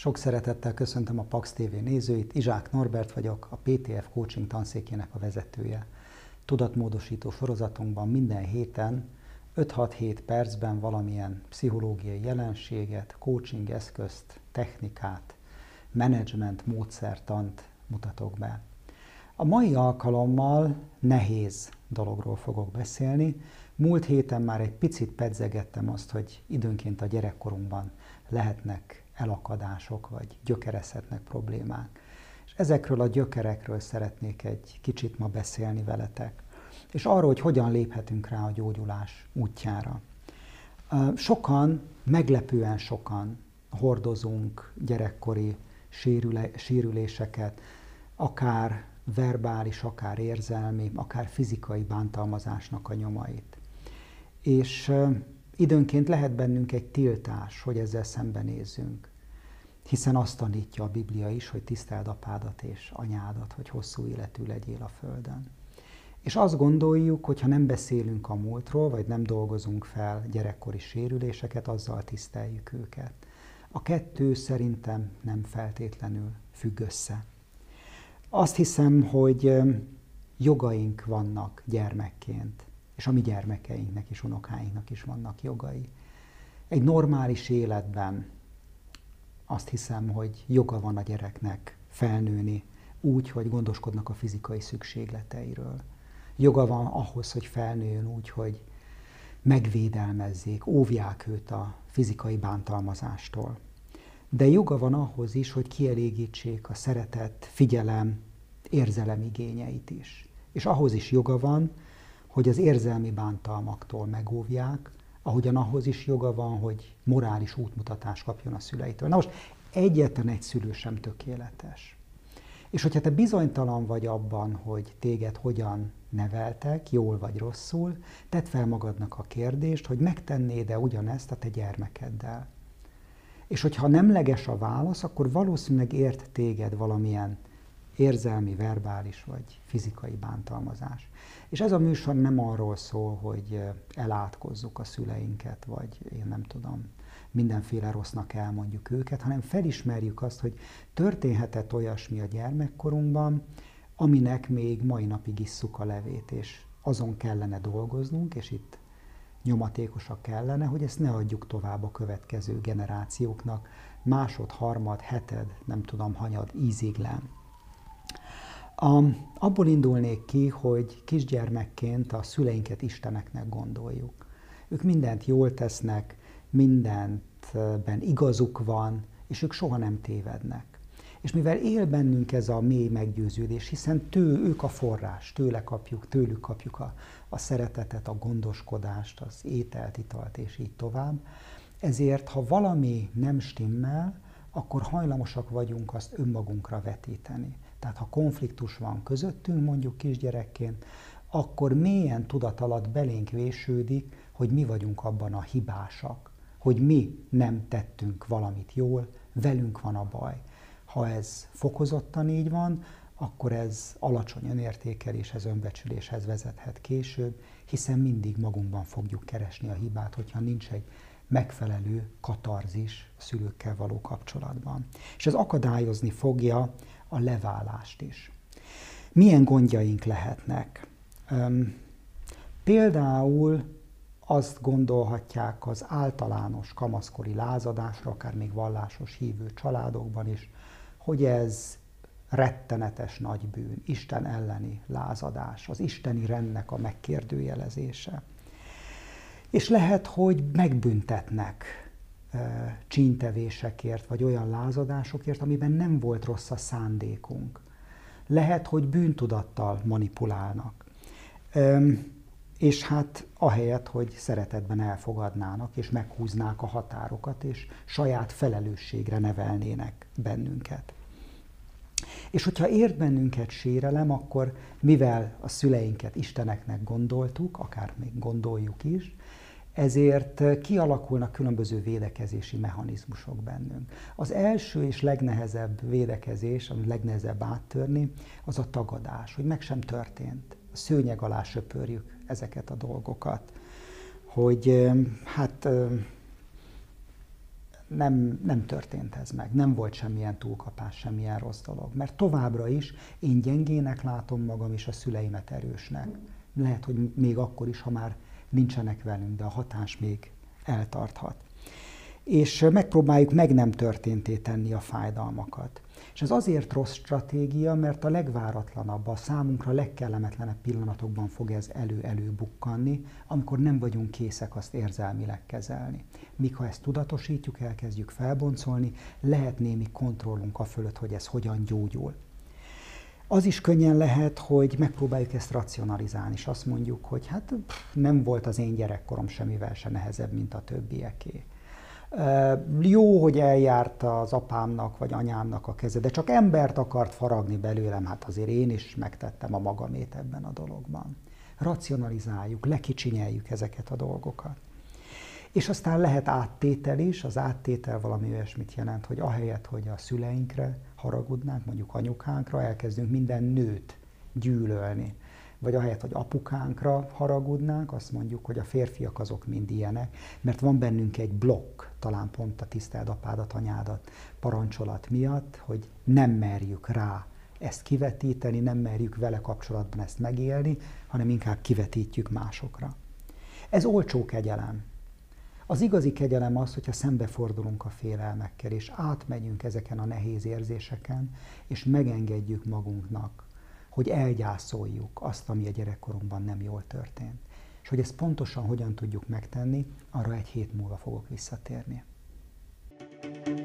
Sok szeretettel köszöntöm a Pax TV nézőit, Izsák Norbert vagyok, a PTF coaching tanszékének a vezetője. Tudatmódosító sorozatunkban minden héten 5-6-7 percben valamilyen pszichológiai jelenséget, coaching eszközt, technikát, menedzsment módszertant mutatok be. A mai alkalommal nehéz dologról fogok beszélni. Múlt héten már egy picit pedzegettem azt, hogy időnként a gyerekkorunkban lehetnek elakadások, vagy gyökerezhetnek problémák. És ezekről a gyökerekről szeretnék egy kicsit ma beszélni veletek. És arról, hogy hogyan léphetünk rá a gyógyulás útjára. Sokan, meglepően sokan hordozunk gyerekkori sérüle, sérüléseket, akár verbális, akár érzelmi, akár fizikai bántalmazásnak a nyomait. És időnként lehet bennünk egy tiltás, hogy ezzel szembenézzünk. Hiszen azt tanítja a Biblia is, hogy tiszteld apádat és anyádat, hogy hosszú életű legyél a földön. És azt gondoljuk, hogy ha nem beszélünk a múltról, vagy nem dolgozunk fel gyerekkori sérüléseket, azzal tiszteljük őket. A kettő szerintem nem feltétlenül függ össze. Azt hiszem, hogy jogaink vannak gyermekként, és a mi gyermekeinknek és unokáinknak is vannak jogai. Egy normális életben azt hiszem, hogy joga van a gyereknek felnőni úgy, hogy gondoskodnak a fizikai szükségleteiről. Joga van ahhoz, hogy felnőjön úgy, hogy megvédelmezzék, óvják őt a fizikai bántalmazástól. De joga van ahhoz is, hogy kielégítsék a szeretet, figyelem, érzelem igényeit is. És ahhoz is joga van, hogy az érzelmi bántalmaktól megóvják, ahogyan ahhoz is joga van, hogy morális útmutatást kapjon a szüleitől. Na most egyetlen egy szülő sem tökéletes. És hogyha te bizonytalan vagy abban, hogy téged hogyan neveltek, jól vagy rosszul, tedd fel magadnak a kérdést, hogy megtennéd-e ugyanezt a te gyermekeddel. És hogyha nemleges a válasz, akkor valószínűleg ért téged valamilyen érzelmi, verbális vagy fizikai bántalmazás. És ez a műsor nem arról szól, hogy elátkozzuk a szüleinket, vagy én nem tudom, mindenféle rossznak elmondjuk őket, hanem felismerjük azt, hogy történhetett olyasmi a gyermekkorunkban, aminek még mai napig isszuk a levét, és azon kellene dolgoznunk, és itt nyomatékosak kellene, hogy ezt ne adjuk tovább a következő generációknak, másod, harmad, heted, nem tudom, hanyad íziglen. A, abból indulnék ki, hogy kisgyermekként a szüleinket isteneknek gondoljuk. Ők mindent jól tesznek, mindentben igazuk van, és ők soha nem tévednek. És mivel él bennünk ez a mély meggyőződés, hiszen tő, ők a forrás, tőle kapjuk, tőlük kapjuk a, a szeretetet, a gondoskodást, az ételt, italt, és így tovább, ezért, ha valami nem stimmel, akkor hajlamosak vagyunk azt önmagunkra vetíteni. Tehát ha konfliktus van közöttünk, mondjuk kisgyerekként, akkor mélyen tudat alatt belénk vésődik, hogy mi vagyunk abban a hibásak, hogy mi nem tettünk valamit jól, velünk van a baj. Ha ez fokozottan így van, akkor ez alacsony önértékeléshez, önbecsüléshez vezethet később, hiszen mindig magunkban fogjuk keresni a hibát, hogyha nincs egy megfelelő katarzis a szülőkkel való kapcsolatban. És ez akadályozni fogja a leválást is. Milyen gondjaink lehetnek? Például azt gondolhatják az általános kamaszkori lázadásra, akár még vallásos hívő családokban is, hogy ez rettenetes nagy bűn, Isten elleni lázadás, az isteni rendnek a megkérdőjelezése. És lehet, hogy megbüntetnek csíntevésekért, vagy olyan lázadásokért, amiben nem volt rossz a szándékunk. Lehet, hogy bűntudattal manipulálnak. És hát ahelyett, hogy szeretetben elfogadnának, és meghúznák a határokat, és saját felelősségre nevelnének bennünket. És hogyha ért bennünket sérelem, akkor mivel a szüleinket isteneknek gondoltuk, akár még gondoljuk is, ezért kialakulnak különböző védekezési mechanizmusok bennünk. Az első és legnehezebb védekezés, ami legnehezebb áttörni, az a tagadás, hogy meg sem történt. A szőnyeg alá söpörjük ezeket a dolgokat. Hogy hát nem, nem történt ez meg, nem volt semmilyen túlkapás, semmilyen rossz dolog. Mert továbbra is én gyengének látom magam, és a szüleimet erősnek. Lehet, hogy még akkor is, ha már nincsenek velünk, de a hatás még eltarthat. És megpróbáljuk meg nem történté tenni a fájdalmakat. És ez azért rossz stratégia, mert a legváratlanabb, a számunkra legkellemetlenebb pillanatokban fog ez elő-elő bukkanni, amikor nem vagyunk készek azt érzelmileg kezelni. Míg ha ezt tudatosítjuk, elkezdjük felboncolni, lehet némi kontrollunk a fölött, hogy ez hogyan gyógyul. Az is könnyen lehet, hogy megpróbáljuk ezt racionalizálni, és azt mondjuk, hogy hát nem volt az én gyerekkorom semmivel se nehezebb, mint a többieké. Jó, hogy eljárt az apámnak vagy anyámnak a keze, de csak embert akart faragni belőlem, hát azért én is megtettem a magamét ebben a dologban. Racionalizáljuk, lekicsinyeljük ezeket a dolgokat. És aztán lehet áttétel is, az áttétel valami olyasmit jelent, hogy ahelyett, hogy a szüleinkre haragudnánk, mondjuk anyukánkra, elkezdünk minden nőt gyűlölni vagy ahelyett, hogy apukánkra haragudnánk, azt mondjuk, hogy a férfiak azok mind ilyenek, mert van bennünk egy blokk, talán pont a tisztelt apádat, anyádat parancsolat miatt, hogy nem merjük rá ezt kivetíteni, nem merjük vele kapcsolatban ezt megélni, hanem inkább kivetítjük másokra. Ez olcsó kegyelem. Az igazi kegyelem az, hogyha szembefordulunk a félelmekkel, és átmegyünk ezeken a nehéz érzéseken, és megengedjük magunknak, hogy elgyászoljuk azt, ami a gyerekkorunkban nem jól történt. És hogy ezt pontosan hogyan tudjuk megtenni, arra egy hét múlva fogok visszatérni. thank you